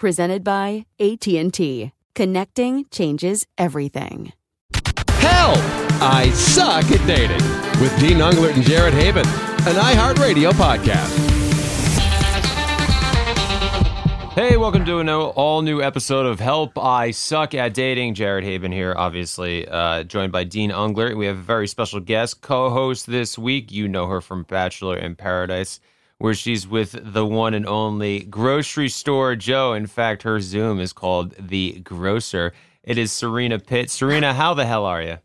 Presented by AT&T. Connecting changes everything. Help! I suck at dating. With Dean Unglert and Jared Haibon, an iHeartRadio podcast. Hey, welcome to an all new episode of Help I Suck at Dating. Jared Haibon here, obviously, uh, joined by Dean Unglert. We have a very special guest co host this week. You know her from Bachelor in Paradise where she's with the one and only grocery store Joe. In fact, her Zoom is called the Grocer. It is Serena Pitt. Serena, how the hell are you?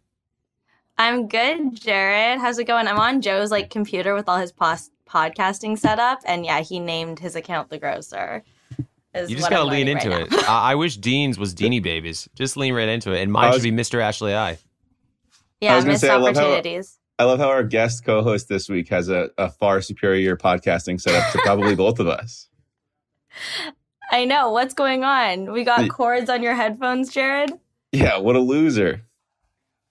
I'm good, Jared. How's it going? I'm on Joe's like computer with all his pos- podcasting setup, and yeah, he named his account the Grocer. You just gotta lean into right it. I-, I wish Dean's was Deanie Babies. Just lean right into it, and mine was, should be Mr. Ashley I. Yeah, I missed say, opportunities. I love how our guest co-host this week has a, a far superior podcasting setup to probably both of us. I know. What's going on? We got cords on your headphones, Jared? Yeah, what a loser.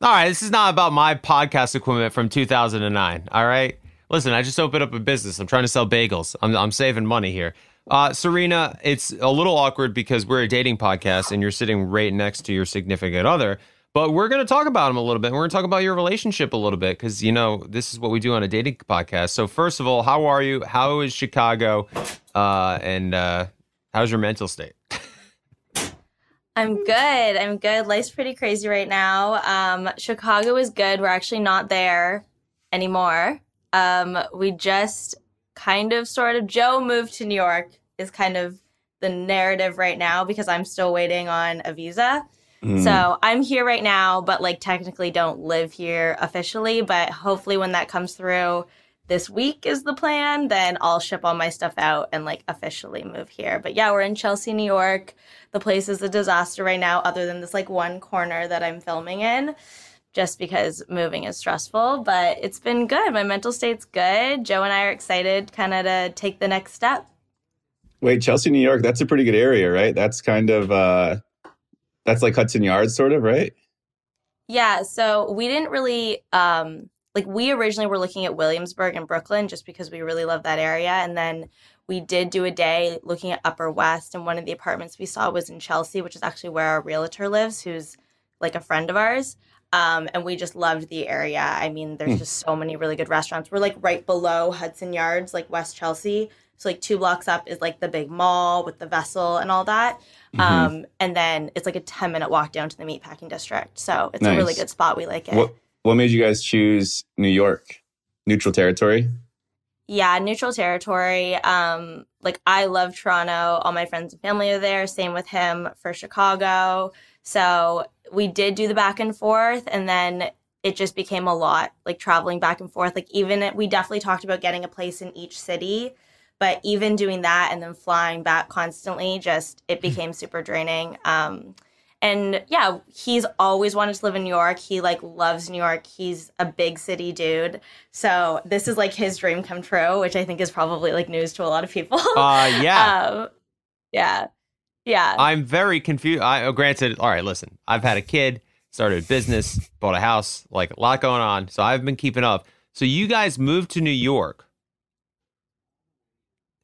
All right, this is not about my podcast equipment from 2009. All right. Listen, I just opened up a business. I'm trying to sell bagels. I'm, I'm saving money here. Uh, Serena, it's a little awkward because we're a dating podcast and you're sitting right next to your significant other. But we're going to talk about him a little bit. We're going to talk about your relationship a little bit because, you know, this is what we do on a dating podcast. So, first of all, how are you? How is Chicago? Uh, and uh, how's your mental state? I'm good. I'm good. Life's pretty crazy right now. Um, Chicago is good. We're actually not there anymore. Um, we just kind of sort of, Joe moved to New York, is kind of the narrative right now because I'm still waiting on a visa. Mm. So I'm here right now, but like technically don't live here officially. But hopefully, when that comes through this week is the plan, then I'll ship all my stuff out and like officially move here. But yeah, we're in Chelsea, New York. The place is a disaster right now, other than this like one corner that I'm filming in just because moving is stressful, but it's been good. My mental state's good. Joe and I are excited kind of to take the next step. Wait, Chelsea, New York, that's a pretty good area, right? That's kind of uh that's like Hudson Yards, sort of, right? Yeah. So we didn't really um like we originally were looking at Williamsburg and Brooklyn just because we really love that area, and then we did do a day looking at Upper West, and one of the apartments we saw was in Chelsea, which is actually where our realtor lives, who's like a friend of ours. Um, and we just loved the area. I mean, there's mm. just so many really good restaurants. We're like right below Hudson Yards, like West Chelsea. So like two blocks up is like the big mall with the vessel and all that. Mm-hmm. Um, and then it's like a 10 minute walk down to the meatpacking district. So it's nice. a really good spot. We like it. What, what made you guys choose New York? Neutral territory? Yeah, neutral territory. Um, like I love Toronto. All my friends and family are there. Same with him for Chicago. So we did do the back and forth and then it just became a lot like traveling back and forth. Like even we definitely talked about getting a place in each city but even doing that and then flying back constantly just it mm-hmm. became super draining um, and yeah, he's always wanted to live in New York. He like loves New York. He's a big city dude. So this is like his dream come true, which I think is probably like news to a lot of people. Uh, yeah. um, yeah. Yeah. I'm very confused. I oh, granted, all right, listen, I've had a kid, started a business, bought a house, like a lot going on. So I've been keeping up. So you guys moved to New York.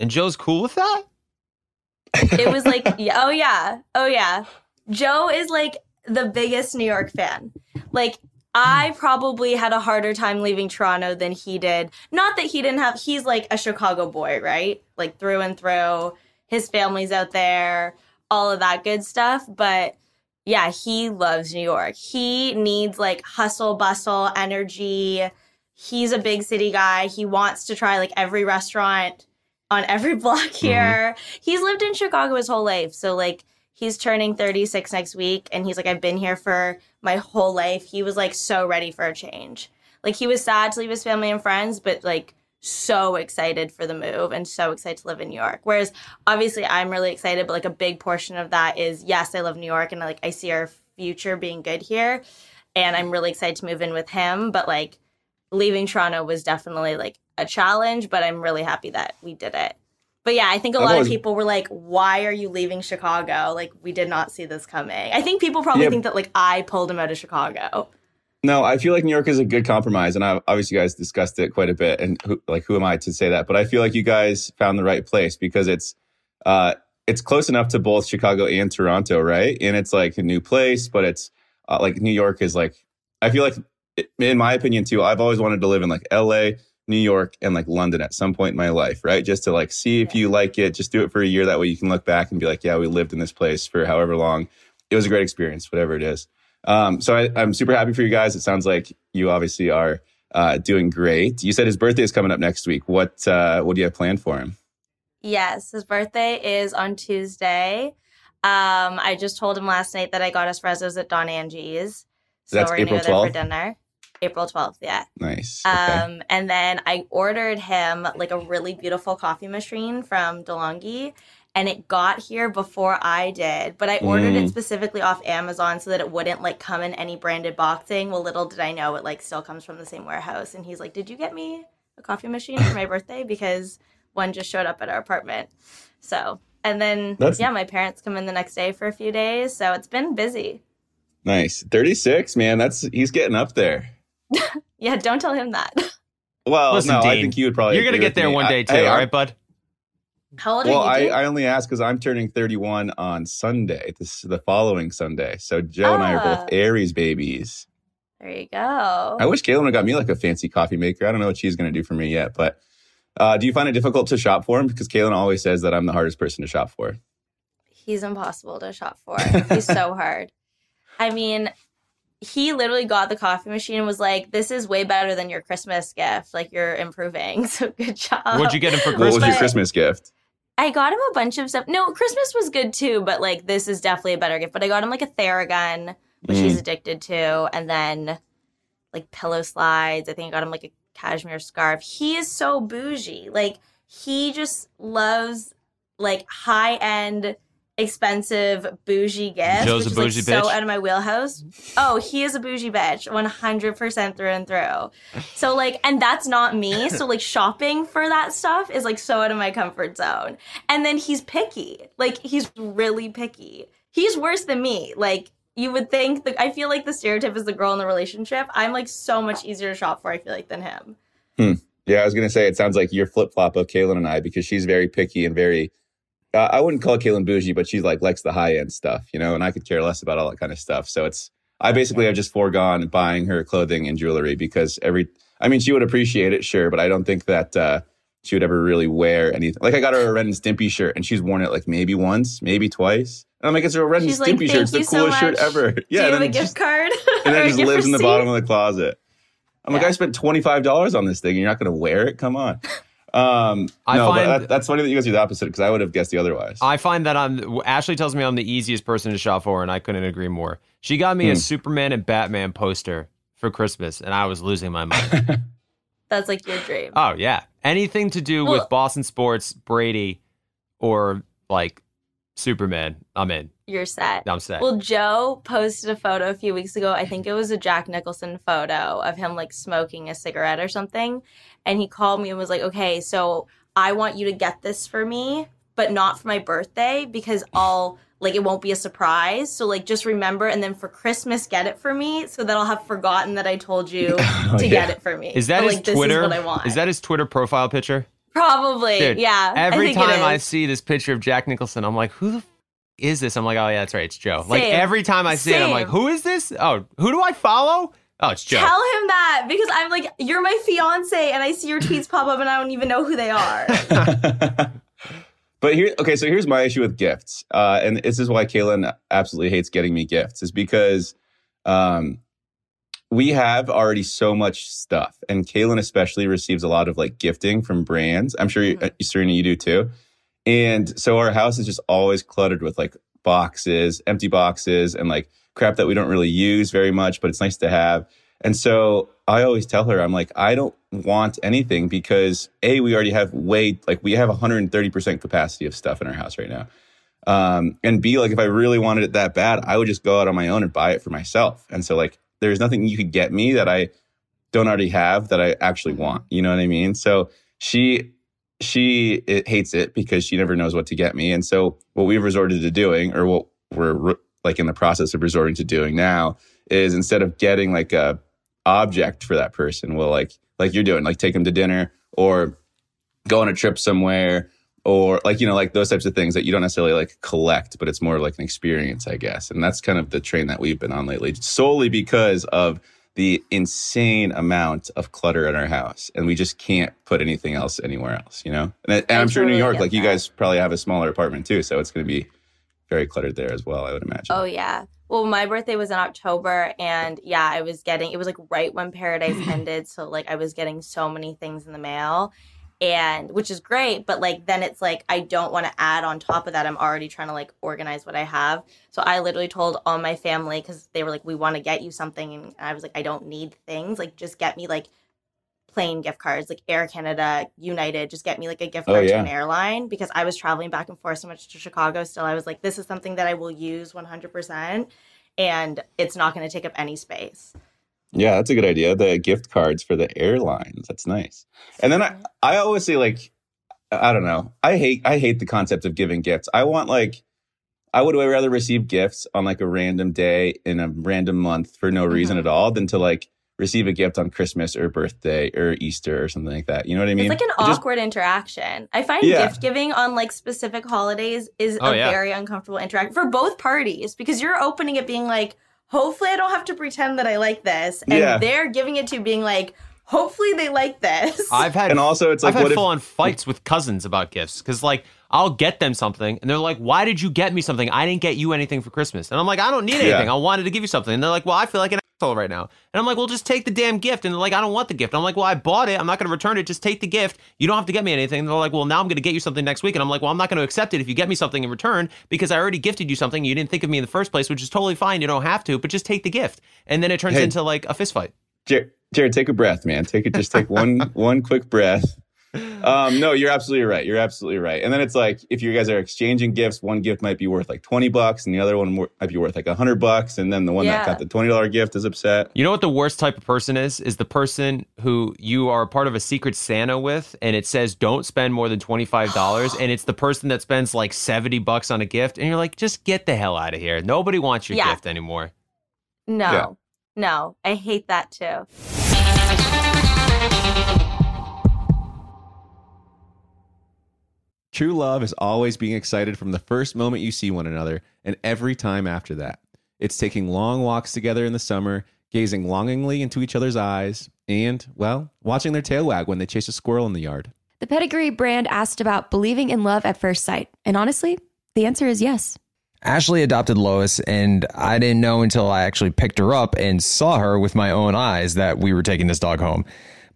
And Joe's cool with that? it was like, oh yeah, oh yeah. Joe is like the biggest New York fan. Like, I hmm. probably had a harder time leaving Toronto than he did. Not that he didn't have, he's like a Chicago boy, right? Like through and through. His family's out there, all of that good stuff. But yeah, he loves New York. He needs like hustle, bustle, energy. He's a big city guy. He wants to try like every restaurant on every block here. Mm-hmm. He's lived in Chicago his whole life. So like he's turning 36 next week and he's like I've been here for my whole life. He was like so ready for a change. Like he was sad to leave his family and friends, but like so excited for the move and so excited to live in New York. Whereas obviously I'm really excited, but like a big portion of that is yes, I love New York and like I see our future being good here. And I'm really excited to move in with him. But like leaving Toronto was definitely like a challenge, but I'm really happy that we did it. But yeah, I think a lot always, of people were like, "Why are you leaving Chicago? Like, we did not see this coming." I think people probably yeah, think that like I pulled him out of Chicago. No, I feel like New York is a good compromise, and I, obviously you guys discussed it quite a bit. And who, like, who am I to say that? But I feel like you guys found the right place because it's uh, it's close enough to both Chicago and Toronto, right? And it's like a new place, but it's uh, like New York is like I feel like, in my opinion, too. I've always wanted to live in like L.A. New York and like London at some point in my life, right? Just to like see if you like it, just do it for a year. That way you can look back and be like, yeah, we lived in this place for however long. It was a great experience, whatever it is. Um, so I, am super happy for you guys. It sounds like you obviously are uh, doing great. You said his birthday is coming up next week. What uh, what do you have planned for him? Yes, his birthday is on Tuesday. Um, I just told him last night that I got us resos at Don Angie's. So That's we're April gonna go there for dinner. April 12th, yeah. Nice. Okay. Um, and then I ordered him like a really beautiful coffee machine from DeLonghi and it got here before I did, but I ordered mm. it specifically off Amazon so that it wouldn't like come in any branded boxing. Well, little did I know it like still comes from the same warehouse. And he's like, "Did you get me a coffee machine for my birthday because one just showed up at our apartment?" So, and then That's... yeah, my parents come in the next day for a few days, so it's been busy. Nice. 36, man. That's he's getting up there. yeah, don't tell him that. Well, Listen, no, Dean, I think you would probably. You're gonna get there me. one day too, I, all right, bud? How old well, are you? Well, I, I only ask because I'm turning 31 on Sunday. This is the following Sunday. So Joe and I are both ah. Aries babies. There you go. I wish Caelynn would got me like a fancy coffee maker. I don't know what she's going to do for me yet, but uh, do you find it difficult to shop for him? Because Caelynn always says that I'm the hardest person to shop for. He's impossible to shop for. He's so hard. I mean, he literally got the coffee machine and was like, "This is way better than your Christmas gift. Like you're improving. So good job." What'd you get him for Christmas? What was your Christmas gift? I got him a bunch of stuff. No, Christmas was good too, but like this is definitely a better gift. But I got him like a Theragun, which mm. he's addicted to, and then like pillow slides. I think I got him like a cashmere scarf. He is so bougie. Like he just loves like high end expensive bougie gifts. Joe's which a bougie is, like, bitch. So out of my wheelhouse. Oh, he is a bougie bitch, one hundred percent through and through. So like, and that's not me. So like, shopping for that stuff is like so out of my comfort zone. And then he's picky. Like he's really picky. He's worse than me. Like you would think. that I feel like the stereotype is the girl in the relationship. I'm like so much easier to shop for. I feel like than him. Hmm. Yeah, I was gonna say it sounds like you're flip flop of Caelynn and I because she's very picky and very uh, I wouldn't call Caelynn bougie, but she's like likes the high end stuff, you know, and I could care less about all that kind of stuff. So it's I basically have just foregone buying her clothing and jewelry because every I mean she would appreciate it, sure, but I don't think that uh, she would ever really wear anything. Like I got her a Ren and Stimpy shirt and she's worn it like maybe once, maybe twice. And I'm like, it's a Ren she's and Stimpy like, shirt. It's the coolest so shirt ever. Yeah. Do you have a gift just, card? and then it just lives in the bottom of the closet. I'm yeah. like, I spent $25 on this thing and you're not going to wear it? Come on. Um, I no, find, that, that's funny that you guys do the opposite because I would have guessed the otherwise. I find that I'm Ashley tells me I'm the easiest person to shop for, and I couldn't agree more. She got me hmm. a Superman and Batman poster for Christmas, and I was losing my mind. that's like your dream. Oh yeah, anything to do with Boston sports, Brady, or like Superman, I'm in. You're set. I'm set. Well, Joe posted a photo a few weeks ago. I think it was a Jack Nicholson photo of him like smoking a cigarette or something. And he called me and was like, okay, so I want you to get this for me, but not for my birthday because I'll like it won't be a surprise. So like just remember and then for Christmas get it for me so that I'll have forgotten that I told you Oh, to yeah. get it for me. is that But, his like, this Twitter? Is what I want. Is that his Twitter profile picture? Probably. Dude, yeah. Every it time I see this picture of Jack Nicholson, I'm like, who the is this? I'm like, oh yeah, that's right, it's Joe. Like every time I see it, I'm like, who is this? Oh, who do I follow? Oh, it's Joe. Tell him that because I'm like, you're my fiance, and I see your tweets pop up, and I don't even know who they are. but here, okay, so here's my issue with gifts, uh, and this is why Caelynn absolutely hates getting me gifts, is because um, we have already so much stuff, and Caelynn especially receives a lot of like gifting from brands. I'm sure, you, uh, Serena, you do too. And so our house is just always cluttered with like boxes, empty boxes, and like crap that we don't really use very much, but it's nice to have. And so I always tell her, I'm like, I don't want anything because A, we already have way, like, we have 130% capacity of stuff in our house right now. Um, and B, like, if I really wanted it that bad, I would just go out on my own and buy it for myself. And so, like, there's nothing you could get me that I don't already have that I actually want. You know what I mean? So she, she it hates it because she never knows what to get me. And so what we've resorted to doing, or what we're re- like in the process of resorting to doing now, is instead of getting like a object for that person, we'll like like you're doing, like take them to dinner or go on a trip somewhere or like you know like those types of things that you don't necessarily like collect but it's more like an experience i guess and that's kind of the train that we've been on lately solely because of the insane amount of clutter in our house and we just can't put anything else anywhere else you know and, and I i'm sure in new york like you guys probably have a smaller apartment too so it's going to be very cluttered there as well i would imagine oh yeah. Well, my birthday was in October, and yeah, I was getting. It was like right when Paradise ended, so like I was getting so many things in the mail, and which is great. But like then it's like I don't want to add on top of that. I'm already trying to like organize what I have. So I literally told all my family because they were like, "We want to get you something," and I was like, "I don't need things. Like just get me like." plane gift cards like air canada united just get me like a gift Oh, card yeah. to an airline because i was traveling back and forth so much to chicago still i was like this is something that i will use 100% and it's not going to take up any space Yeah, that's a good idea. The gift cards for the airlines. That's nice. And then I, I always say like, I don't know. I hate I hate the concept of giving gifts. I want like I would rather receive gifts on like a random day in a random month for no reason Mhm. at all than to like receive a gift on Christmas or birthday or Easter or something like that. You know what I mean? it's like an It just- awkward interaction i find Yeah. gift giving on like specific holidays is Oh, a yeah. very uncomfortable interaction for both parties because you're opening it being like hopefully i don't have to pretend that i like this and Yeah. they're giving it to being like hopefully they like this I've had and also it's like I've had what if full on fights with cousins about gifts because like I'll get them something and they're like, "Why did you get me something? I didn't get you anything for Christmas." And I'm like, "I don't need Yeah. anything. I wanted to give you something." And they're like, "Well, I feel like an asshole right now." And I'm like, "Well, just take the damn gift." And they're like, "I don't want the gift." And I'm like, "Well, I bought it. I'm not going to return it. Just take the gift. You don't have to get me anything." And they're like, "Well, now I'm going to get you something next week." And I'm like, "Well, I'm not going to accept it if you get me something in return because I already gifted you something. You didn't think of me in the first place, which is totally fine. You don't have to, but just take the gift." And then it turns Hey. into like a fist fight. Jared, Jared, take a breath, man. Take it. Just take one one quick breath. Um, no, you're absolutely right. You're absolutely right. And then it's like if you guys are exchanging gifts, one gift might be worth like twenty bucks, and the other one might be worth like hundred bucks, and then the one that got the twenty dollar gift is upset. You know what the worst type of person is? Is the person who you are part of a secret Santa with, and it says don't spend more than twenty five dollars, and it's the person that spends like seventy bucks on a gift, and you're like, just get the hell out of here. Nobody wants your Yeah. gift anymore. no Yeah. no i hate that too True love is always being excited from the first moment you see one another and every time after that. It's taking long walks together in the summer, gazing longingly into each other's eyes, and, well, watching their tail wag when they chase a squirrel in the yard. The Pedigree brand asked about believing in love at first sight. And honestly, the answer is yes. Ashley adopted Lois, and I didn't know until I actually picked her up and saw her with my own eyes that we were taking this dog home.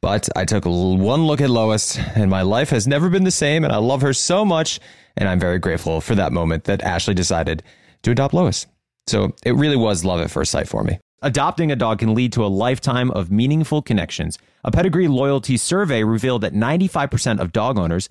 But I took one look at Lois, and my life has never been the same, and I love her so much. And I'm very grateful for that moment that Ashley decided to adopt Lois. So it really was love at first sight for me. Adopting a dog can lead to a lifetime of meaningful connections. A pedigree loyalty survey revealed that 95% of dog owners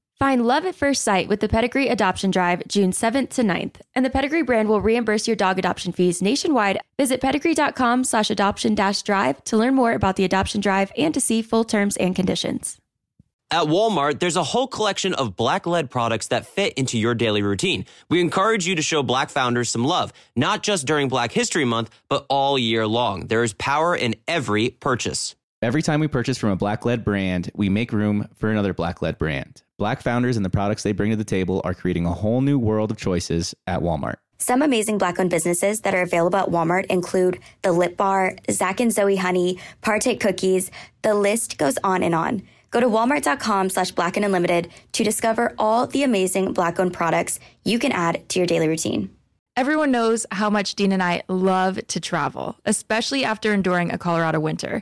Find love at first sight with the Pedigree Adoption Drive June 7th to 9th, and the Pedigree brand will reimburse your dog adoption fees nationwide. Visit pedigree.com slash adoption dash drive to learn more about the adoption drive and to see full terms and conditions. At Walmart, there's a whole collection of black led products that fit into your daily routine. We encourage you to show black founders some love, not just during Black History Month, but all year long. There is power in every purchase. Every time we purchase from a black led brand, we make room for another black led brand. Black founders and the products they bring to the table are creating a whole new world of choices at Walmart. Some amazing black owned businesses that are available at Walmart include The Lip Bar, Zach and Zoe Honey, Partake Cookies. The list goes on and on. Go to walmart.com slash black and unlimited to discover all the amazing black owned products you can add to your daily routine. Everyone knows how much Dean and I love to travel, especially after enduring a Colorado winter.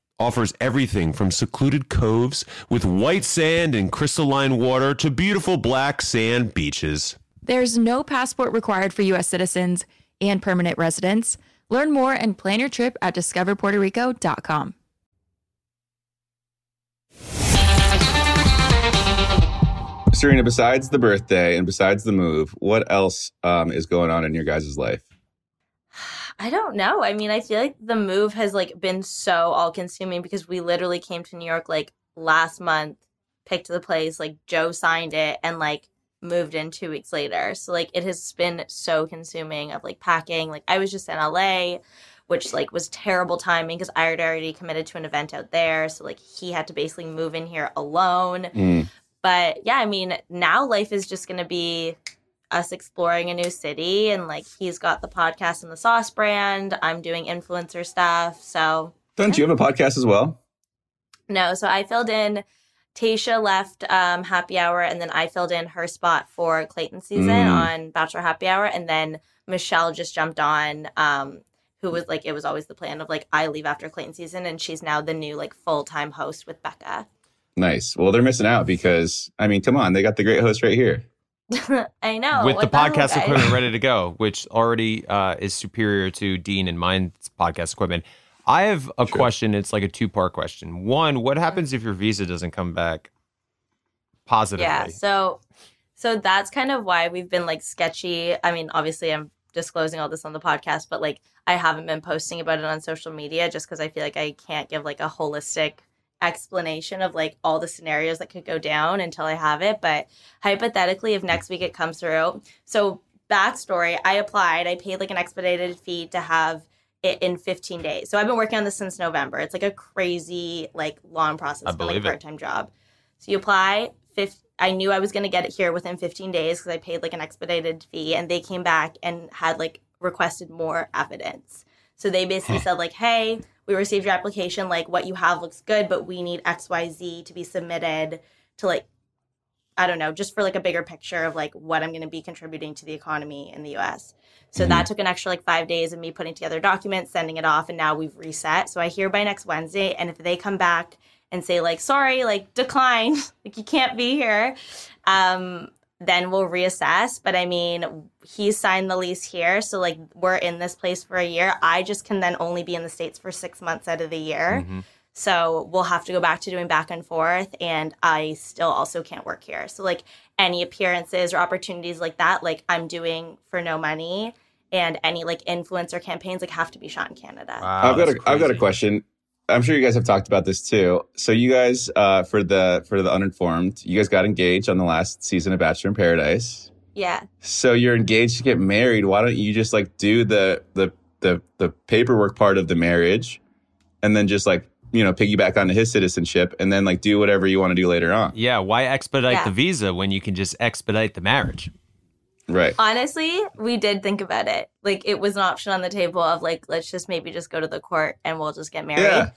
offers everything from secluded coves with white sand and crystalline water to beautiful black sand beaches. There's no passport required for U.S. citizens and permanent residents. Learn more and plan your trip at discoverpuertorico.com. Serena, besides the birthday and besides the move, what else um, is going on in your guys' life? I don't know. I mean, I feel like the move has like been so all consuming because we literally came to New York like last month, picked the place, like Joe signed it and like moved in 2 weeks later. So like it has been so consuming of like packing. Like I was just in LA, which like was terrible timing because I had already committed to an event out there, so like he had to basically move in here alone. Mm. But yeah, I mean, now life is just going to be us exploring a new city and like he's got the podcast and the sauce brand i'm doing influencer stuff so Don't you have a podcast as well? no so i filled in tasha left um, happy hour and then i filled in her spot for clayton season Mm. on bachelor happy hour and then michelle just jumped on um, who was like it was always the plan of like i leave after clayton season and she's now the new like full-time host with becca Nice. Well, they're missing out because, I mean, come on, they got the great host right here. i know with the what podcast guys? equipment ready to go, which already uh, is superior to Dean and mine's podcast equipment. I have a question. It's like a two part question. One, what happens if your visa doesn't come back positively? Yeah. So so that's kind of why we've been like sketchy. I mean, obviously I'm disclosing all this on the podcast, but like I haven't been posting about it on social media just because I feel like I can't give like a holistic explanation of like all the scenarios that could go down until I have it. But hypothetically, if next week it comes through, so backstory, I applied, I paid like an expedited fee to have it in 15 days. So I've been working on this since November. It's like a crazy, like long process I for like believe part time job. So you apply. Fif- I knew I was going to get it here within 15 days because I paid like an expedited fee, and they came back and had like requested more evidence. So they basically hmm. said like, "Hey, we received your application. Like, what you have looks good, but we need X, Y, Z to be submitted to like I don't know, just for like a bigger picture of like what I'm going to be contributing to the economy in the US. So Mhm. that took an extra like five days of me putting together documents, sending it off, and now we've reset. So I hear by next Wednesday. And if they come back and say, like, sorry, like, decline, like, you can't be here, um, then we'll reassess. But I mean, he signed the lease here. So, like, we're in this place for a year. I just can then only be in the States for six months out of the year. Mm-hmm. So we'll have to go back to doing back and forth. And I still also can't work here. So, like, any appearances or opportunities like that, like, I'm doing for no money. And any like influencer campaigns like have to be shot in Canada. I've got a have got a question. I'm sure you guys have talked about this too. So you guys, uh, for the for the uninformed, you guys got engaged on the last season of Bachelor in Paradise. Yeah. So you're engaged to get married. Why don't you just like do the the the the paperwork part of the marriage, and then just like you know piggyback onto his citizenship, and then like do whatever you want to do later on. Yeah, why expedite Yeah. the visa when you can just expedite the marriage? Right. Honestly, we did think about it. Like it was an option on the table of like, let's just maybe just go to the court and we'll just get married. Yeah.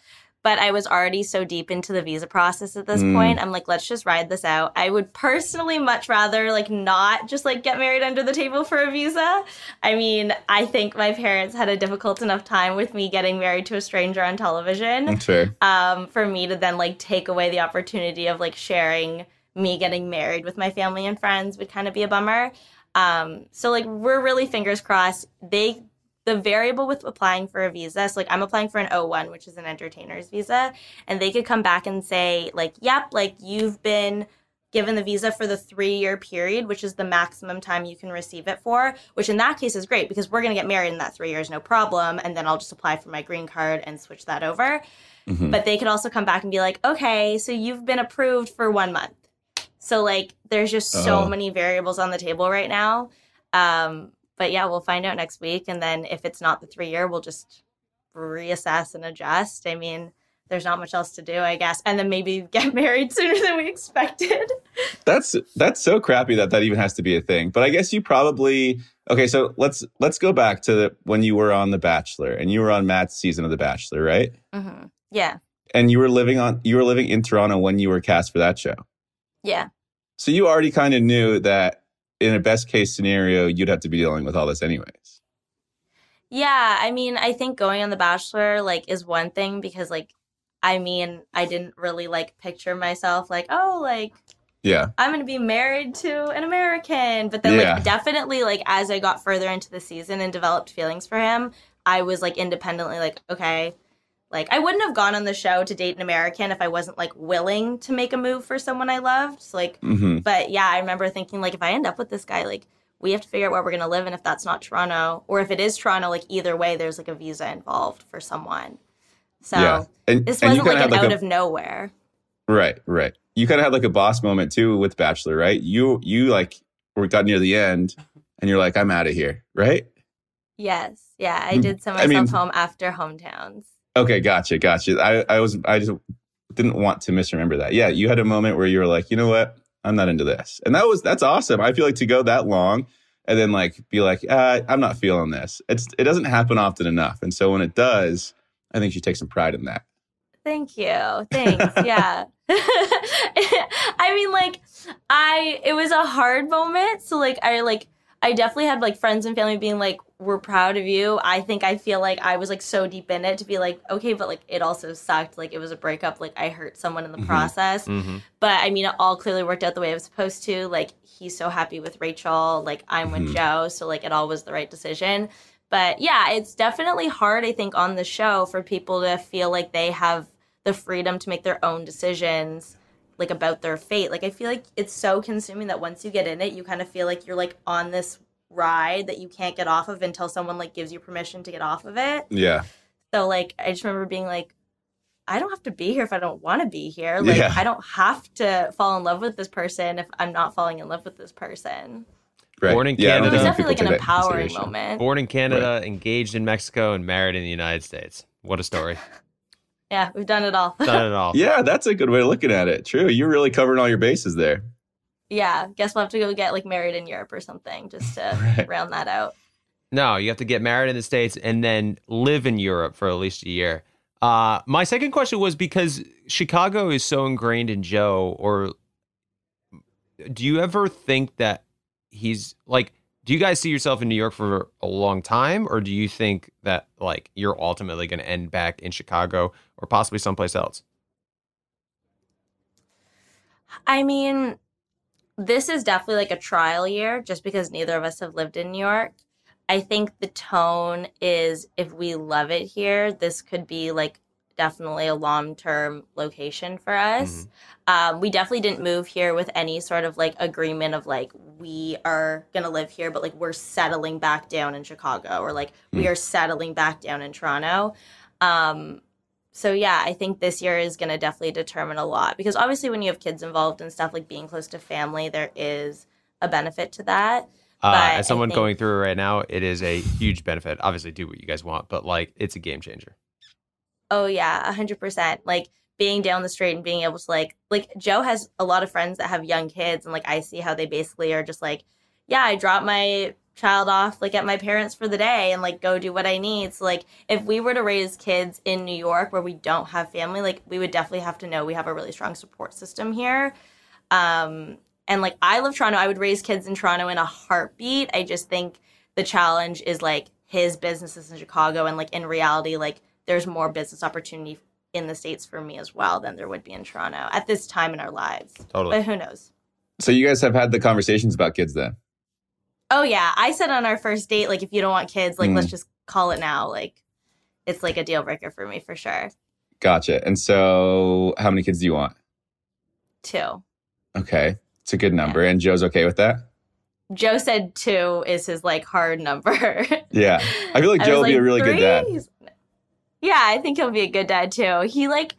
But I was already so deep into the visa process at this Mm. point. I'm like, let's just ride this out. I would personally much rather like not just like get married under the table for a visa. I mean, I think my parents had a difficult enough time with me getting married to a stranger on television That's fair. um, for me to then like take away the opportunity of like sharing me getting married with my family and friends would kind of be a bummer. Um, so like we're really fingers crossed. They the variable with applying for a visa, so like I'm applying for an O1, which is an entertainer's visa, and they could come back and say like, "Yep, like you've been given the visa for the three year period, which is the maximum time you can receive it for." Which in that case is great because we're gonna get married in that three years, no problem, and then I'll just apply for my green card and switch that over. Mm-hmm. But they could also come back and be like, okay, so you've been approved for one month. So like there's just so Oh. many variables on the table right now. Um, but yeah, we'll find out next week. And then if it's not the three year, we'll just reassess and adjust. I mean, there's not much else to do, I guess. And then maybe get married sooner than we expected. That's that's so crappy that that even has to be a thing. But I guess you probably okay. So let's let's go back to the, when you were on The Bachelor and you were on Matt's season of The Bachelor, right? hmm Yeah. And you were living on you were living in Toronto when you were cast for that show. Yeah. So you already kind of knew that in a best case scenario, you'd have to be dealing with all this anyways. Yeah, I mean, I think going on The Bachelor like is one thing because like I mean, I didn't really like picture myself like, oh, like Yeah. I'm gonna be married to an American. But then Yeah. like definitely like as I got further into the season and developed feelings for him, I was like independently like, okay. Like I wouldn't have gone on the show to date an American if I wasn't like willing to make a move for someone I loved. So like Mhm. but yeah, I remember thinking like if I end up with this guy, like we have to figure out where we're gonna live and if that's not Toronto or if it is Toronto, like either way there's like a visa involved for someone. So Yeah. And- this wasn't like an like, out a- of nowhere. Right, right. You kind of had like a boss moment too with Bachelor, right? You you like were got near the end, and you're like, I'm out of here, right? Yes. Yeah. I did send Mm, I myself mean- home after hometowns. Okay, gotcha, gotcha. I I was I just didn't want to misremember that. Yeah, you had a moment where you were like, you know what, I'm not into this, and that was that's awesome. I feel like to go that long and then like be like, uh, I'm not feeling this. It's it doesn't happen often enough, and so when it does, I think you take some pride in that. Thank you. Thanks. yeah. I mean, like, I, it was a hard moment. So, like, I, like, I definitely had, like, friends and family being like, we're proud of you. I think I feel like I was, like, so deep in it to be like, okay, but, like, it also sucked. Like, it was a breakup. Like, I hurt someone in the Mhm. process. Mhm. But, I mean, it all clearly worked out the way it was supposed to. Like, he's so happy with Rachel. Like, I'm with Mhm. Joe. So, like, it all was the right decision. But yeah, it's definitely hard, I think, on the show for people to feel like they have the freedom to make their own decisions like about their fate. Like I feel like it's so consuming that once you get in it, you kind of feel like you're like on this ride that you can't get off of until someone like gives you permission to get off of it. Yeah, So like I just remember being like I don't have to be here if I don't want to be here. Like Yeah. I don't have to fall in love with this person if I'm not falling in love with this person. right. Born in Yeah, I don't It was Canada. definitely like an take that into empowering moment. Born in Canada, engaged in Mexico, and married in the United States. What a story. Yeah, we've done it all. Done it all. Yeah, that's a good way of looking at it. True, you're really covering all your bases there. yeah, guess we'll have to go get like married in Europe or something just to Right. round that out. No, you have to get married in the States and then live in Europe for at least a year. Uh, my second question was because Chicago is so ingrained in Joe, or do you ever think that he's like? Do you guys see yourself in New York for a long time, or do you think that like you're ultimately going to end back in Chicago or possibly someplace else? I mean, this is definitely like a trial year just because neither of us have lived in New York. I think the tone is if we love it here, this could be like definitely a long term location for us. Um, we definitely didn't move here with any sort of like agreement of like we are gonna live here, but like we're settling back down in Chicago or like we are settling back down in Toronto. Um, so yeah, I think this year is going to definitely determine a lot because obviously when you have kids involved and stuff like being close to family, there is a benefit to that. Uh, as someone think- going through it right now, it is a huge benefit. Obviously, do what you guys want, but like it's a game changer. Oh yeah, a hundred percent. Like being down the street and being able to like like Joe has a lot of friends that have young kids and like I see how they basically are just like, yeah, I drop my child off like at my parents for the day and like go do what I need. So like if we were to raise kids in New York where we don't have family, like we would definitely have to know we have a really strong support system here. Um and like I love Toronto. I would raise kids in Toronto in a heartbeat. I just think the challenge is like his businesses in Chicago and like in reality like there's more business opportunity in the states for me as well than there would be in Toronto at this time in our lives. Totally. But who knows? So you guys have had the conversations about kids then? Oh yeah, I said on our first date like if you don't want kids, like Mm. let's just call it now. Like it's like a deal breaker for me for sure. Gotcha. And so how many kids do you want? Two. Okay. It's a good number. And Joe's okay with that? Joe said two is his like hard number. Yeah. I feel like I Joe was will be a really good dad. Yeah, I think he'll be a good dad too. He like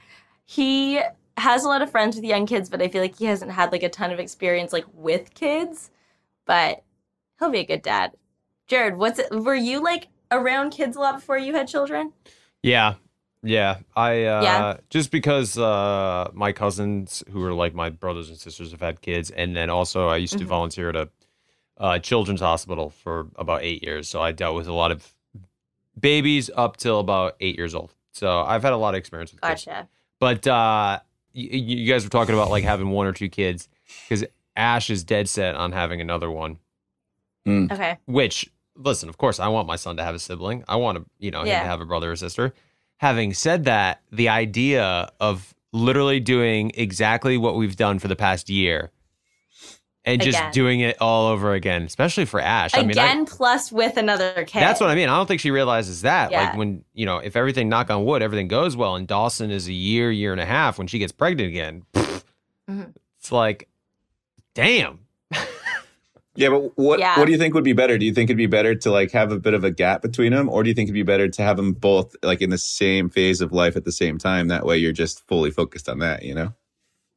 he has a lot of friends with young kids, but I feel like he hasn't had like a ton of experience like with kids. But he'll be a good dad. Jared, what's it? Were you like around kids a lot before you had children? Yeah. Yeah. I uh Yeah. just because uh my cousins who are like my brothers and sisters have had kids and then also I used to Mhm. volunteer at a uh children's hospital for about 8 years. So I dealt with a lot of babies up till about 8 years old. So I've had a lot of experience with kids. Gotcha. But uh you, you guys were talking about like having one or two kids cuz Ash is dead set on having another one. Okay. Which, listen, of course, I want my son to have a sibling. I want to, you know, him Yeah. to have a brother or sister. Having said that, the idea of literally doing exactly what we've done for the past year and just Again. doing it all over again, especially for Ash. I mean, I- Again, plus with another kid. that's what I mean. I don't think she realizes that. Like when, you know, if everything, knock on wood, everything goes well and Dawson is a year, year and a half when she gets pregnant again, pfft, Mhm. it's like, damn. Yeah, but what Yeah. what do you think would be better? Do you think it'd be better to like have a bit of a gap between them, or do you think it'd be better to have them both like in the same phase of life at the same time? That way, you're just fully focused on that. You know?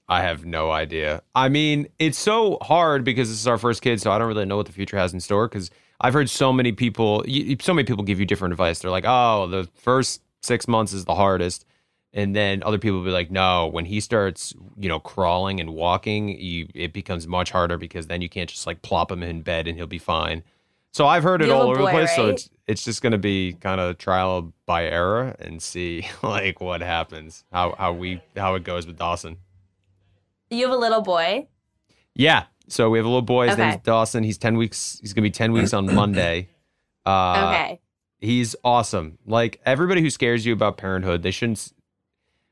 I have no idea. I mean, it's so hard because this is our first kid, so I don't really know what the future has in store. Because I've heard so many people, so many people give you different advice. They're like, "Oh, the first six months is the hardest," and then other people will be like, "No, when he starts, you know, crawling and walking, you, it becomes much harder because then you can't just like plop him in bed and he'll be fine." So I've heard it You all over the place. So it's it's just going to be kind of trial by error and see like what happens, how how we how it goes with Dawson. You have a little boy. Yeah. So we have a little boy. His Okay. name's Dawson. He's ten weeks. He's gonna be ten weeks on Monday. Uh, okay. He's awesome. Like everybody who scares you about parenthood, they shouldn't. s-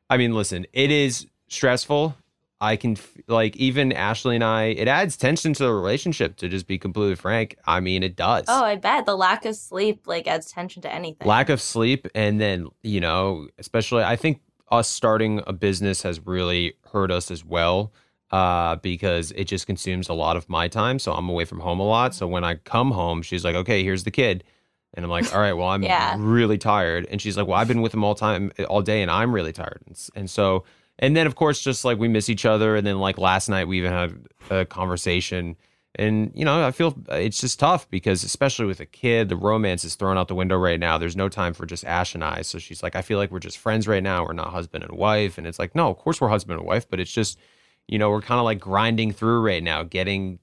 I mean, listen, it is stressful. I can f- like even Ashley and I. It adds tension to the relationship. To just be completely frank, I mean, it does. Oh, I bet the lack of sleep like adds tension to anything. lack of sleep and then you know especially i think us starting a business has really hurt us as well uh, because it just consumes a lot of my time. So i'm away from home a lot. So when i come home she's like okay here's the kid. And i'm like all right well i'm Yeah. really tired. And she's like well i've been with him all time all day and i'm really tired. And, and so and then of course just like we miss each other. And then like last night we even had a conversation and you know i feel it's just tough because especially with a kid the romance is thrown out the window right now. There's no time for just ash and i so she's like i feel like we're just friends right now. We're not husband and wife. And it's like no of course we're husband and wife but it's just you know we're kind of like grinding through right now getting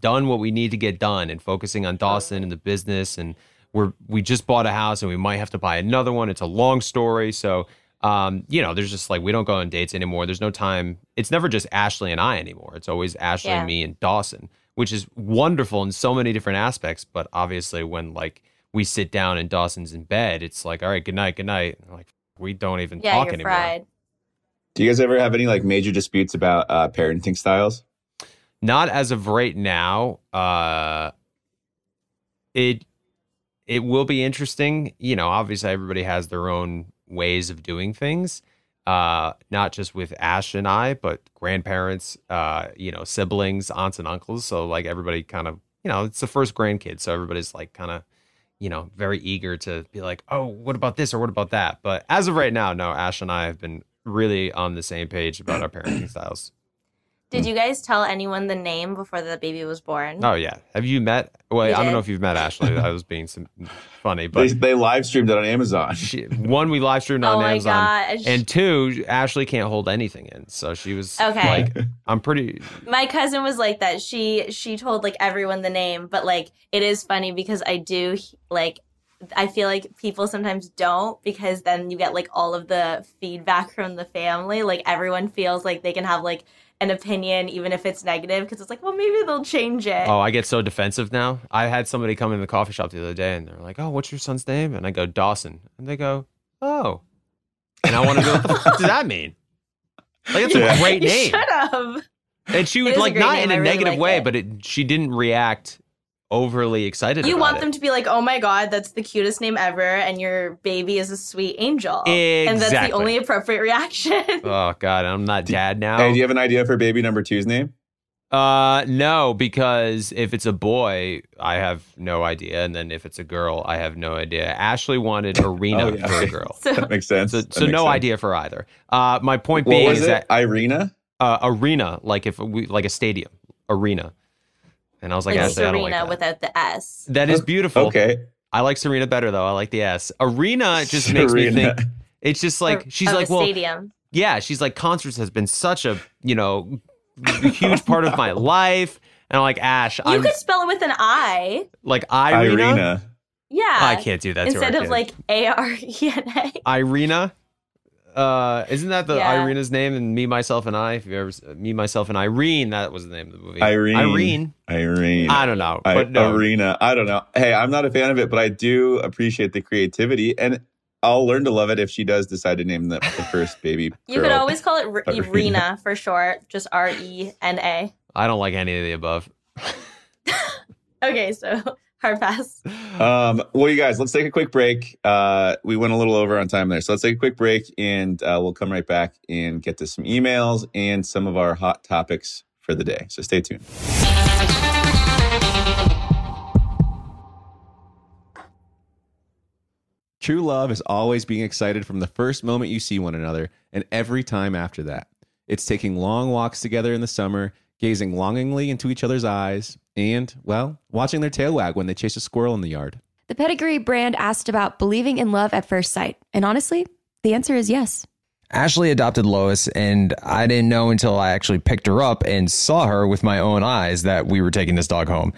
done what we need to get done and focusing on dawson and the business. And we're we just bought a house and we might have to buy another one. It's a long story. So Um, you know, there's just like we don't go on dates anymore. There's no time. It's never just Ashley and I anymore. It's always Ashley, Yeah. me, and Dawson, which is wonderful in so many different aspects. But obviously, when like we sit down and Dawson's in bed, it's like, all right, good night, good night. Like we don't even Yeah, talk you're anymore. fried. Do you guys ever have any like major disputes about uh, parenting styles? Not as of right now. Uh, it it will be interesting. You know, obviously everybody has their own ways of doing things. Uh, not just with Ash and I, but grandparents, uh, you know, siblings, aunts and uncles. So like everybody kind of, you know, it's the first grandkid, so everybody's like kind of, you know, very eager to be like, oh, what about this or what about that? But as of right now, no, Ash and I have been really on the same page about our parenting styles. Did hmm. you guys tell anyone the name before the baby was born? Oh yeah. Have you met? Well, We I don't know if you've met Ashley. I was being some funny, but they live streamed it on Amazon. she, one we live streamed Oh on my Amazon, gosh. and two, Ashley can't hold anything in, so she was Okay. like, "I'm pretty." my cousin was like that. She she told like everyone the name, but like it is funny because I do like I feel like people sometimes don't because then you get like all of the feedback from the family. Like everyone feels like they can have like an opinion even if it's negative because it's like, well, maybe they'll change it. Oh, I get so defensive now. I had somebody come in the coffee shop the other day, and they're like, "Oh, what's your son's name?" And I go, "Dawson," and they go, "Oh," and I want to go, "What the fuck does that mean?" Like it's Yeah. a great name. should have. And she was like not name. in a really negative like way, it. but it, she didn't react overly excited. You about want it. them to be like, oh my god, that's the cutest name ever, and your baby is a sweet angel, and that's the only appropriate reaction. Oh God, I'm not dad now. Hey, do you have an idea for baby number two's name? Uh, no, because if it's a boy, I have no idea, and then if it's a girl, I have no idea. Ashley wanted Arena Oh, yeah. for a girl, so That makes sense. so, so makes no sense. idea for either. Uh, my point What being was is it? that Irina? uh, arena, like if we like a stadium, arena, and I was like, like Ashley, I don't Serena like that. without the S. that is beautiful. Okay. I like Serena better though. I like the S. Arena just makes me think. It's just like she's of like, a well, stadium. yeah, she's like concerts has been such a you know huge part of my life, and I'm like Ash, You I'm could spell it with an I. like Irina. Irina. Yeah. I can't do that to Instead our of kid. like A R E N A. Irina. Uh, isn't that the Yeah. Irina's name? And me, myself, and I. If you ever me, myself, and Irene, that was the name of the movie. Irene. Irene. Irene. I don't know, I- but no. Arena. I don't know. Hey, I'm not a fan of it, but I do appreciate the creativity, and I'll learn to love it if she does decide to name the, the first baby. You could always call it R- Irina. Irina for short, just R E N A. I don't like any of the above. Okay, so hard pass. Um, well, you guys, let's take a quick break. Uh, we went a little over on time there, so let's take a quick break, and uh, we'll come right back and get to some emails and some of our hot topics for the day. So stay tuned. True love is always being excited from the first moment you see one another and every time after that. It's taking long walks together in the summer, gazing longingly into each other's eyes, and, well, watching their tail wag when they chase a squirrel in the yard. The Pedigree brand asked about believing in love at first sight. And honestly, the answer is yes. Ashley adopted Lois, and I didn't know until I actually picked her up and saw her with my own eyes that we were taking this dog home.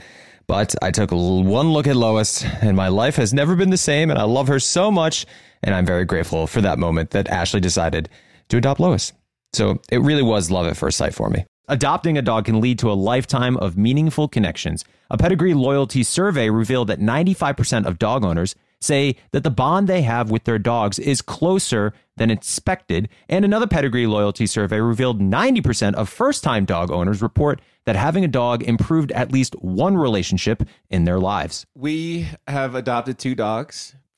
But I took one look at Lois, and my life has never been the same, and I love her so much. And I'm very grateful for that moment that Ashley decided to adopt Lois. So it really was love at first sight for me. Adopting a dog can lead to a lifetime of meaningful connections. A pedigree loyalty survey revealed that 95% of dog owners say that the bond they have with their dogs is closer than expected. And another pedigree loyalty survey revealed 90% of first time dog owners report that having a dog improved at least one relationship in their lives. We have adopted two dogs.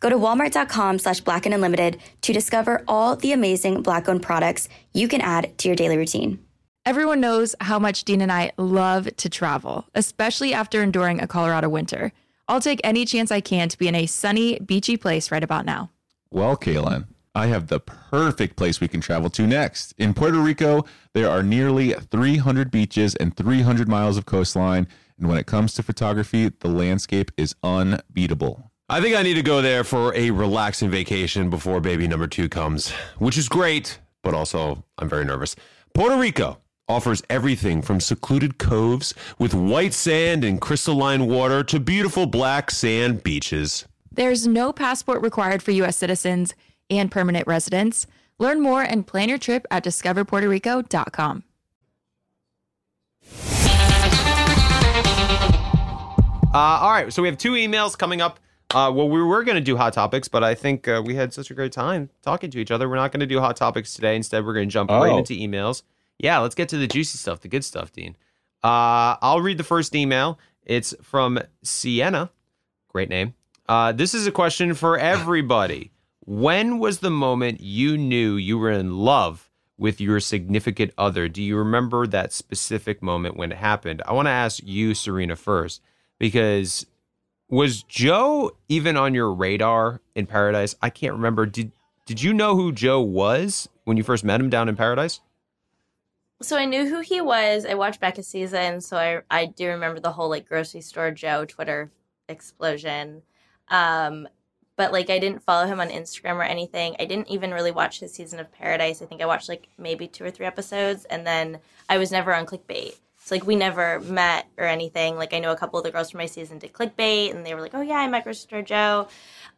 Go to walmart.com slash black and unlimited to discover all the amazing black owned products you can add to your daily routine. Everyone knows how much Dean and I love to travel, especially after enduring a Colorado winter. I'll take any chance I can to be in a sunny, beachy place right about now. Well, Caelynn, I have the perfect place we can travel to next. In Puerto Rico, there are nearly 300 beaches and 300 miles of coastline. And when it comes to photography, the landscape is unbeatable. I think I need to go there for a relaxing vacation before baby number two comes, which is great, but also I'm very nervous. Puerto Rico offers everything from secluded coves with white sand and crystalline water to beautiful black sand beaches. There's no passport required for U.S. citizens and permanent residents. Learn more and plan your trip at discoverpuertorico.com. Uh, all right, so we have two emails coming up. Uh, well, we were going to do hot topics, but I think uh, we had such a great time talking to each other. We're not going to do hot topics today. Instead, we're going to jump right Oh. into emails. Yeah, let's get to the juicy stuff, the good stuff, Dean. Uh, I'll read the first email. It's from Sienna. Great name. Uh, this is a question for everybody. When was the moment you knew you were in love with your significant other? Do you remember that specific moment when it happened? I want to ask you, Serena, first, because was Joe even on your radar in Paradise? I can't remember. Did did you know who Joe was when you first met him down in Paradise? So I knew who he was. I watched Becca's season, so I I do remember the whole like grocery store Joe Twitter explosion. Um, but like I didn't follow him on Instagram or anything. I didn't even really watch his season of Paradise. I think I watched like maybe two or three episodes, and then I was never on clickbait. So like we never met or anything. Like I know a couple of the girls from my season did clickbait, and they were like, "Oh yeah, I met grocery Joe,"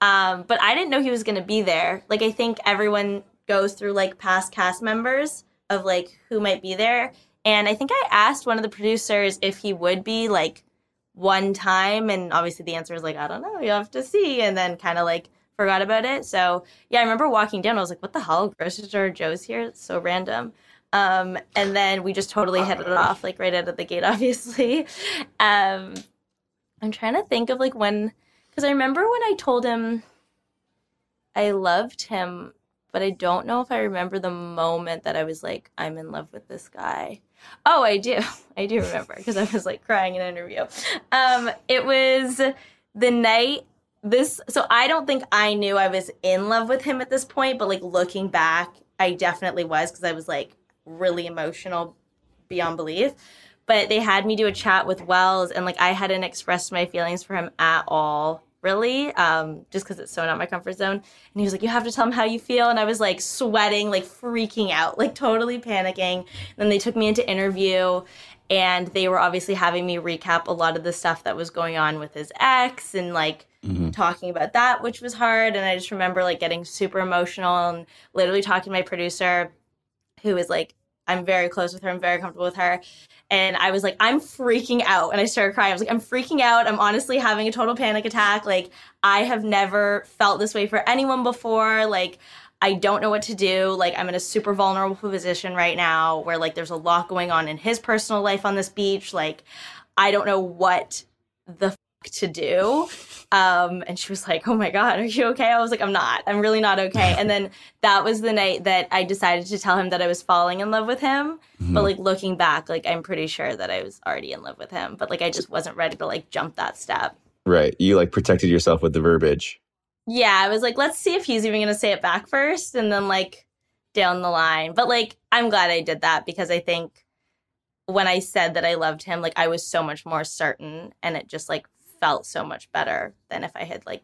um, but I didn't know he was gonna be there. Like I think everyone goes through like past cast members of like who might be there. And I think I asked one of the producers if he would be like one time, and obviously the answer was like, I don't know, you have to see, and then kind of like forgot about it. So yeah, I remember walking down, I was like, what the hell, grocery store Joe's here? It's so random. Um, and then we just totally hit it off like right out of the gate, obviously. Um, I'm trying to think of like when, because I remember when I told him I loved him but I don't know if I remember the moment that I was like, I'm in love with this guy. Oh, I do. I do remember because I was like crying in an interview. Um, it was the night this, so I don't think I knew I was in love with him at this point, but like looking back, I definitely was because I was like really emotional beyond belief. But they had me do a chat with Wells, and like I hadn't expressed my feelings for him at all really um just because it's so not my comfort zone. And he was like you have to tell him how you feel and i was like sweating like freaking out like totally panicking. And then they took me into interview and they were obviously having me recap a lot of the stuff that was going on with his ex and like talking about that which was hard. And i just remember like getting super emotional and literally talking to my producer who is like i'm very close with her i'm very comfortable with her and I was like, I'm freaking out. And I started crying. I was like, I'm freaking out. I'm honestly having a total panic attack. Like, I have never felt this way for anyone before. Like, I don't know what to do. Like, I'm in a super vulnerable position right now where, like, there's a lot going on in his personal life on this beach. Like, I don't know what the to do. Um, and she was like, Oh my God, are you okay? I was like, I'm not. I'm really not okay. And then that was the night that I decided to tell him that I was falling in love with him. But like looking back, like I'm pretty sure that I was already in love with him. But like I just wasn't ready to like jump that step. Right. You like protected yourself with the verbiage. yeah, I was like, let's see if he's even gonna say it back first, and then like down the line. But like, I'm glad I did that because I think when I said that I loved him, like I was so much more certain, and it just like felt so much better than if I had like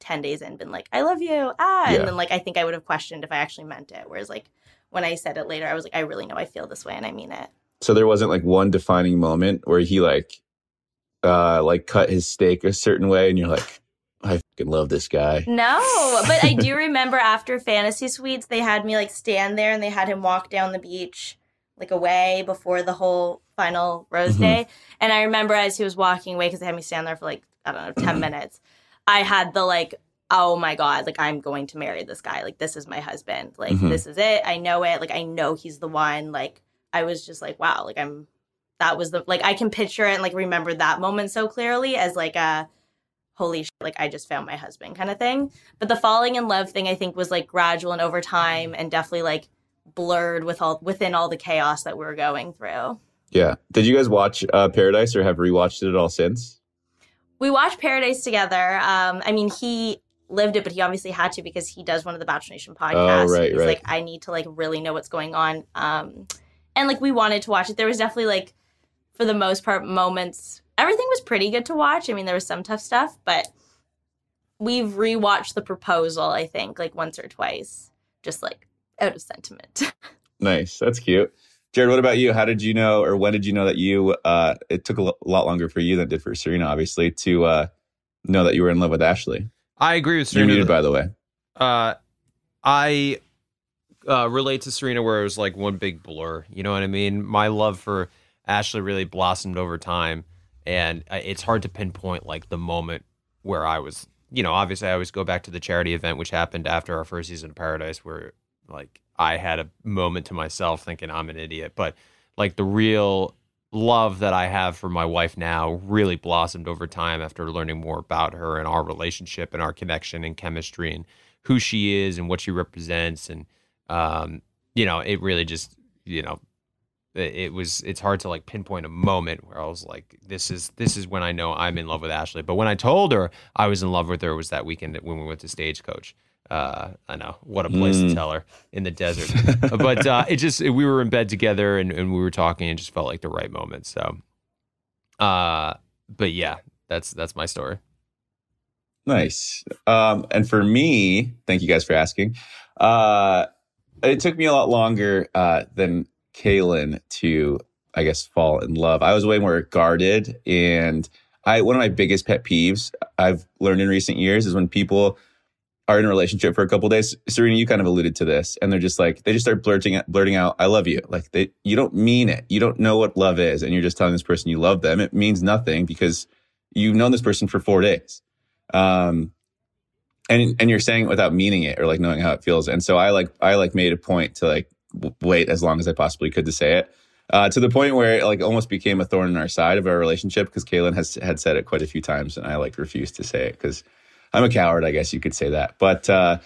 10 days in been like, I love you. Ah. Yeah. And then like I think I would have questioned if I actually meant it. Whereas like when I said it later, I was like, I really know I feel this way and I mean it. So there wasn't like one defining moment where he like uh like cut his steak a certain way and you're like, I fucking love this guy. No, but I do remember after Fantasy Suites, they had me like stand there and they had him walk down the beach like away before the whole final rose Mhm. day. And I remember as he was walking away, because they had me stand there for like, I don't know, 10 minutes, I had the like, oh my God, like I'm going to marry this guy. Like this is my husband. Like Mhm. this is it. I know it. Like I know he's the one. Like I was just like, wow, like I'm, that was the, like I can picture it and like remember that moment so clearly as like a, holy shit, like I just found my husband kind of thing. But the falling in love thing I think was like gradual and over time and definitely like blurred with all within all the chaos that we were going through. Yeah. Did you guys watch uh Paradise or have rewatched it at all since? We watched Paradise together. Um, I mean, he lived it, but he obviously had to because he does one of the Bachelor Nation podcasts. Oh, right, he was right. like, I need to like really know what's going on. Um, and like we wanted to watch it. There was definitely like, for the most part, moments. Everything was pretty good to watch. I mean, there was some tough stuff, but we've rewatched the proposal. I think like once or twice, just like out of sentiment. Nice. That's cute. Jared, what about you? How did you know or when did you know that you uh it took a lot longer for you than it did for Serena, obviously, to uh know that you were in love with Ashley? I agree with Serena. You're muted, by the way. Uh, I uh, relate to Serena where it was like one big blur. You know what I mean? My love for Ashley really blossomed over time, and it's hard to pinpoint like the moment where I was. You know, obviously, I always go back to the charity event, which happened after our first season of Paradise, where like I had a moment to myself thinking I'm an idiot, but like the real love that I have for my wife now really blossomed over time after learning more about her and our relationship and our connection and chemistry and who she is and what she represents. And um you know it really just you know it, was it's hard to like pinpoint a moment where I was like this is this is when I know I'm in love with Ashley. But when I told her I was in love with her was that weekend when we went to Stagecoach uh, I know what a place to Mm. tell her in the desert, but uh, it just we were in bed together and, and we were talking and just felt like the right moment. So, uh, but yeah, that's that's my story. Nice. Um, and for me, thank you guys for asking. Uh, it took me a lot longer uh, than Caelynn to, I guess, fall in love. I was way more guarded, and I one of my biggest pet peeves I've learned in recent years is when people are in a relationship for a couple days. Serena, you kind of alluded to this, and they're just like they just start blurting blurting out, "I love you." Like they, you don't mean it. You don't know what love is, and you're just telling this person you love them. It means nothing because you've known this person for four days um and and you're saying it without meaning it or like knowing how it feels and so i like i like made a point to like w- wait as long as i possibly could to say it uh, to the point where it like almost became a thorn in our side of our relationship because Caelynn has had said it quite a few times and I like refused to say it because I'm a coward, I guess you could say that. But uh,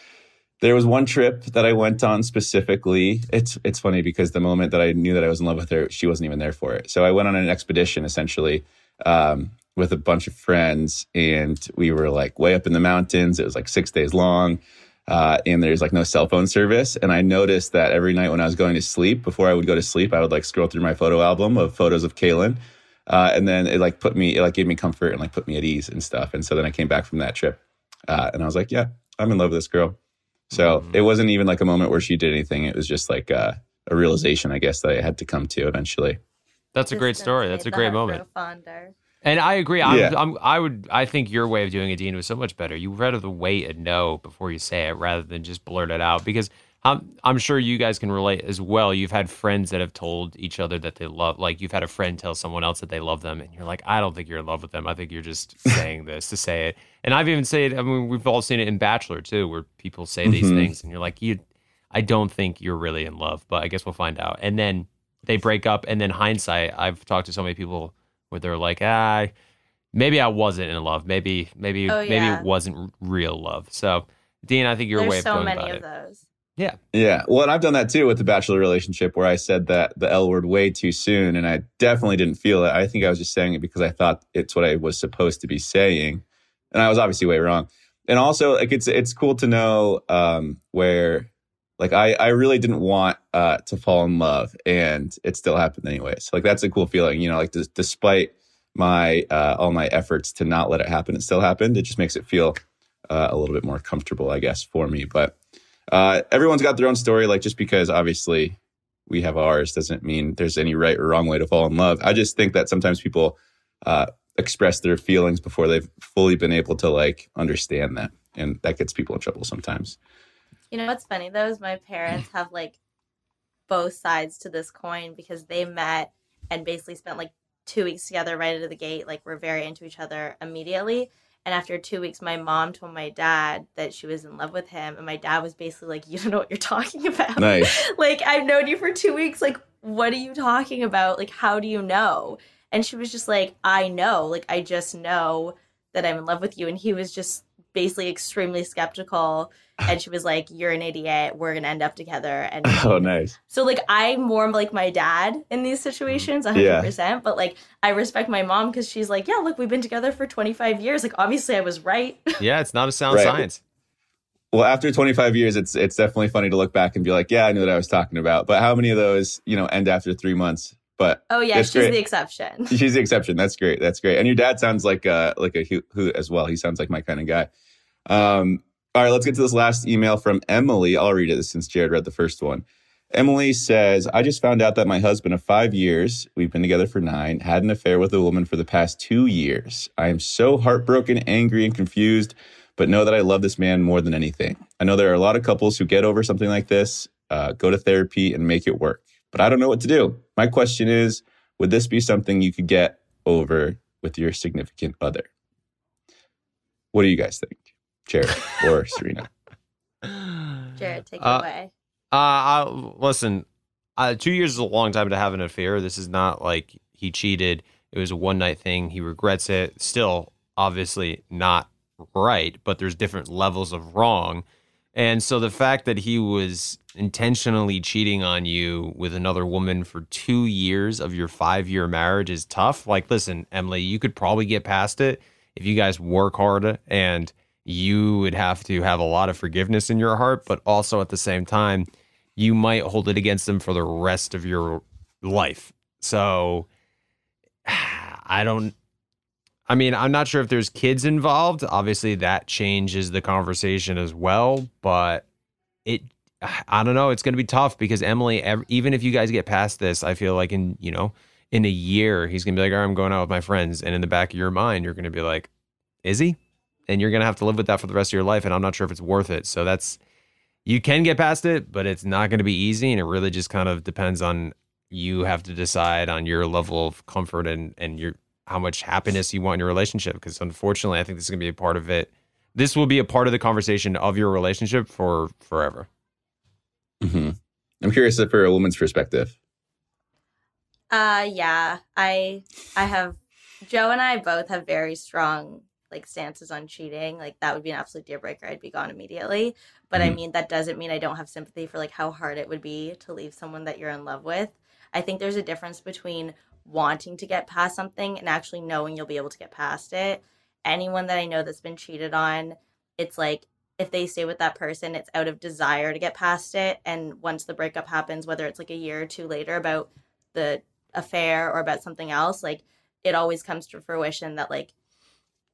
there was one trip that I went on specifically. It's it's funny because the moment that I knew that I was in love with her, she wasn't even there for it. So I went on an expedition essentially um, with a bunch of friends, and we were like way up in the mountains. It was like six days long. Uh, and there's like no cell phone service. And I noticed that every night when I was going to sleep, before I would go to sleep, I would like scroll through my photo album of photos of Caelynn. Uh, and then it like put me, it like gave me comfort and like put me at ease and stuff. And so then I came back from that trip uh, and I was like, yeah, I'm in love with this girl. So it wasn't even like a moment where she did anything. It was just like uh, a realization, I guess, that I had to come to eventually. That's a great story. That's a great moment. Fonder. And I agree. I'm, Yeah. I'm, I would. I think your way of doing it, Dean, was so much better. You rather the wait and know before you say it, rather than just blurt it out. Because I'm, I'm sure you guys can relate as well. You've had friends that have told each other that they love. Like you've had a friend tell someone else that they love them, and you're like, I don't think you're in love with them. I think you're just saying this to say it. And I've even said, I mean, we've all seen it in Bachelor too, where people say these Mhm. things, and you're like, you, I don't think you're really in love, but I guess we'll find out. And then they break up, and then hindsight, I've talked to so many people where they're like, ah, maybe I wasn't in love. Maybe, maybe, Oh, maybe it wasn't real love. So, Dean, I think your way There's of so going many about of it. those. Yeah. Yeah. Well, and I've done that too with the bachelor relationship where I said that the L word way too soon and I definitely didn't feel it. I think I was just saying it because I thought it's what I was supposed to be saying. And I was obviously way wrong. and also like it's it's cool to know um, where like I I really didn't want uh, to fall in love, and it still happened anyways. Like that's a cool feeling, you know. Like despite my uh, all my efforts to not let it happen, it still happened. It just makes it feel uh, a little bit more comfortable, I guess, for me. But uh, everyone's got their own story. Like just because obviously we have ours doesn't mean there's any right or wrong way to fall in love. I just think that sometimes people uh, express their feelings before they've fully been able to like understand that, and that gets people in trouble sometimes. You know what's funny though is my parents have like both sides to this coin because they met and basically spent like two weeks together right out of the gate. Like we're very into each other immediately. And after two weeks, my mom told my dad that she was in love with him, and my dad was basically like, "You don't know what you're talking about." Nice. like I've known you for two weeks. Like, what are you talking about? Like, how do you know? And she was just like, "I know. Like, I just know that I'm in love with you." And he was just basically extremely skeptical. And she was like, "You're an idiot. We're gonna end up together." And Oh, nice. so like I'm more like my dad in these situations, mm, hundred Yeah. percent. But like I respect my mom because she's like, yeah, look, we've been together for 25 years. Like obviously I was right. Yeah, it's not a sound Right. science. Well, after 25 years, it's it's definitely funny to look back and be like, "Yeah, I knew what I was talking about." But how many of those, you know, end after three months? But oh yeah, she's great. the exception. She's the exception. That's great. That's great. And your dad sounds like uh like a hoot, hoot as well. He sounds like my kind of guy. Um, all right, let's get to this last email from Emily. I'll read it since Jared read the first one. Emily says, I just found out that my husband of five years, we've been together for nine, had an affair with a woman for the past two years. I am so heartbroken, angry, and confused, but know that I love this man more than anything. I know there are a lot of couples who get over something like this, uh, go to therapy, and make it work, but I don't know what to do. My question is Would this be something you could get over with your significant other? What do you guys think, Jared or Serena? Jared, take it Uh, away. Uh, I, listen, uh, two years is a long time to have an affair. This is not like he cheated. It was a one night thing. He regrets it. Still, obviously not right, but there's different levels of wrong. And so the fact that he was intentionally cheating on you with another woman for two years of your five year marriage is tough. Like, listen, Emily, you could probably get past it if you guys work hard and you would have to have a lot of forgiveness in your heart, but also at the same time, you might hold it against them for the rest of your life. So I don't I mean, I'm not sure if there's kids involved. Obviously, that changes the conversation as well, but it I don't know, it's going to be tough because Emily ev- even if you guys get past this, I feel like in, you know, in a year he's going to be like, "All right, I'm going out with my friends." And in the back of your mind, you're going to be like, "Is he?" And you're going to have to live with that for the rest of your life and I'm not sure if it's worth it. So that's you can get past it, but it's not going to be easy and it really just kind of depends on you have to decide on your level of comfort and and your how much happiness you want in your relationship because unfortunately I think this is going to be a part of it. This will be a part of the conversation of your relationship for forever. hmm I'm curious if for a woman's perspective. Uh yeah. I I have Joe and I both have very strong like stances on cheating. Like that would be an absolute deal breaker. I'd be gone immediately. But I Mhm. mean that doesn't mean I don't have sympathy for like how hard it would be to leave someone that you're in love with. I think there's a difference between wanting to get past something and actually knowing you'll be able to get past it. Anyone that I know that's been cheated on, it's like if they stay with that person, it's out of desire to get past it. And once the breakup happens, whether it's like a year or two later about the affair or about something else, like it always comes to fruition that like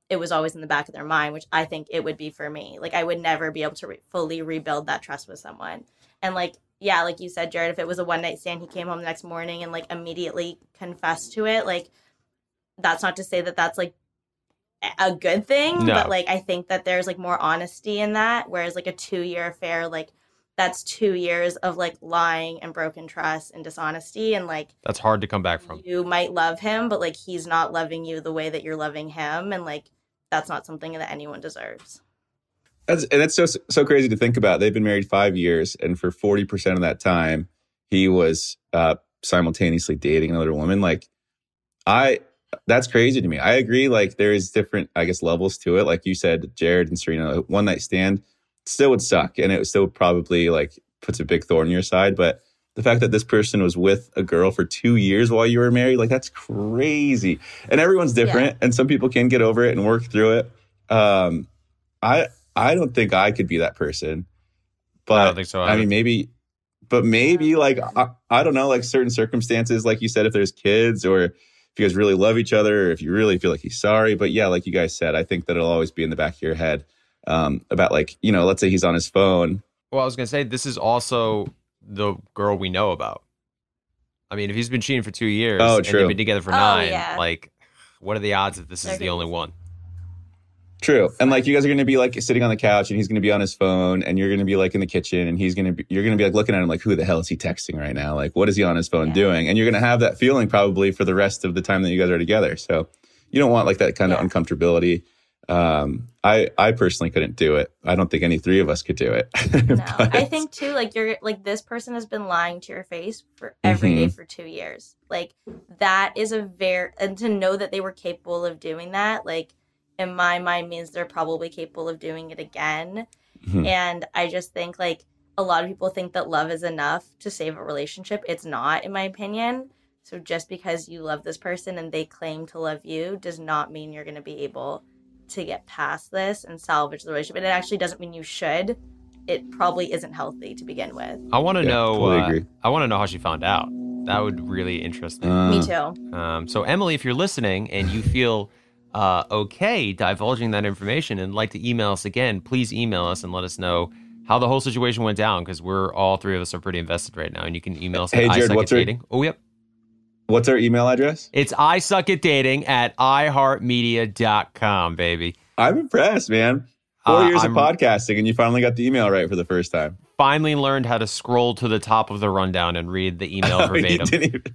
it was always in the back of their mind, which I think it would be for me. Like I would never be able to re- fully rebuild that trust with someone. And like yeah, like you said, Jared, if it was a one night stand, he came home the next morning and like immediately confessed to it. Like that's not to say that that's like a good thing, No. but like I think that there's like more honesty in that. Whereas like a two year affair, like that's two years of like lying and broken trust and dishonesty and like That's hard to come back from. you might love him, but like he's not loving you the way that you're loving him, and like that's not something that anyone deserves. That's and that's so so crazy to think about. They've been married five years, and for forty percent of that time, he was uh, simultaneously dating another woman. Like, I that's crazy to me. I agree. Like, there is different, I guess, levels to it. Like you said, Jared and Serena, one night stand still would suck, and it still probably like puts a big thorn in your side. But the fact that this person was with a girl for two years while you were married, like that's crazy. And everyone's different, and some people can get over it and work through it. Um, I I don't think I could be that person. But I don't think so I mean, maybe, but maybe like I, I don't know, like certain circumstances, like you said, if there's kids or if you guys really love each other, or if you really feel like he's sorry. But yeah, like you guys said, I think that it'll always be in the back of your head um, about like you know, let's say he's on his phone. Well, I was gonna say this is also the girl we know about. I mean, if he's been cheating for two years Oh, and true. they've been together for Oh, nine, yeah. like, what are the odds that this is They're the only one? True. And like you guys are going to be like sitting on the couch and he's going to be on his phone and you're going to be like in the kitchen and he's going to be, you're going to be like looking at him like, who the hell is he texting right now? Like, what is he on his phone Yeah. doing? And you're going to have that feeling probably for the rest of the time that you guys are together. So you don't want like that kind Yeah. of uncomfortability. Um, I, I personally couldn't do it. I don't think any three of us could do it. No, But- I think too, like you're like this person has been lying to your face for every day Mhm. for two years. Like that is a very and to know that they were capable of doing that, like in my mind means they're probably capable of doing it again. Mhm. And I just think like a lot of people think that love is enough to save a relationship. It's not, in my opinion. So just because you love this person and they claim to love you does not mean you're going to be able to get past this and salvage the relationship. And it actually doesn't mean you should. It probably isn't healthy to begin with. I want to Yeah, know. totally uh, agree. I want to know how she found out. That would really interest me. Uh, Me too. Um, so, Emily, if you're listening and you feel uh, okay divulging that information and like to email us again, please email us and let us know how the whole situation went down because we're all three of us are pretty invested right now. And you can email us Hey, at Jared, what's at our- Oh, yep. What's our email address? It's I suck at dating at iHeartMedia.com, baby. I'm impressed, man. Four Uh, years I'm- of podcasting and you finally got the email right for the first time. Finally learned how to scroll to the top of the rundown and read the email verbatim. didn't even, you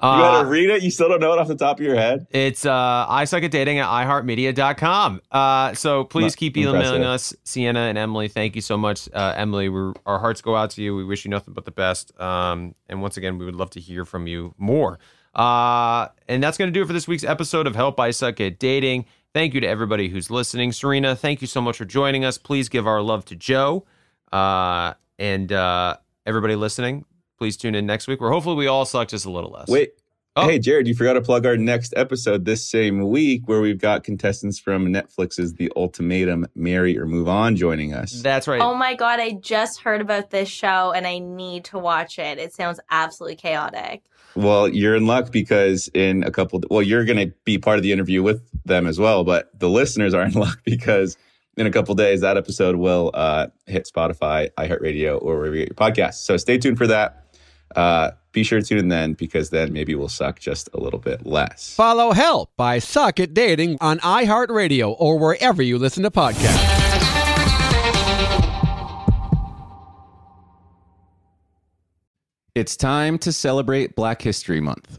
Uh, had to read it. You still don't know it off the top of your head. It's uh, I suck at dating at iHeartMedia.com. Uh, so please Mu- keep emailing us, Sienna and Emily. Thank you so much, uh, Emily. We're, our hearts go out to you. We wish you nothing but the best. Um, and once again, we would love to hear from you more. Uh, and that's going to do it for this week's episode of Help I Suck at Dating. Thank you to everybody who's listening. Serena, thank you so much for joining us. Please give our love to Joe. Uh, and uh, everybody listening, please tune in next week where hopefully we all suck just a little less. Wait. Oh. Hey, Jared, you forgot to plug our next episode this same week where we've got contestants from Netflix's The Ultimatum Marry or Move On joining us. That's right. Oh my god, I just heard about this show and I need to watch it. It sounds absolutely chaotic. Well, you're in luck because in a couple, well, you're going to be part of the interview with them as well, but the listeners are in luck because in a couple days, that episode will uh, hit Spotify, iHeartRadio, or wherever you get your podcasts. So stay tuned for that. Uh, be sure to tune in then because then maybe we'll suck just a little bit less. Follow Help by Suck at Dating on iHeartRadio or wherever you listen to podcasts. It's time to celebrate Black History Month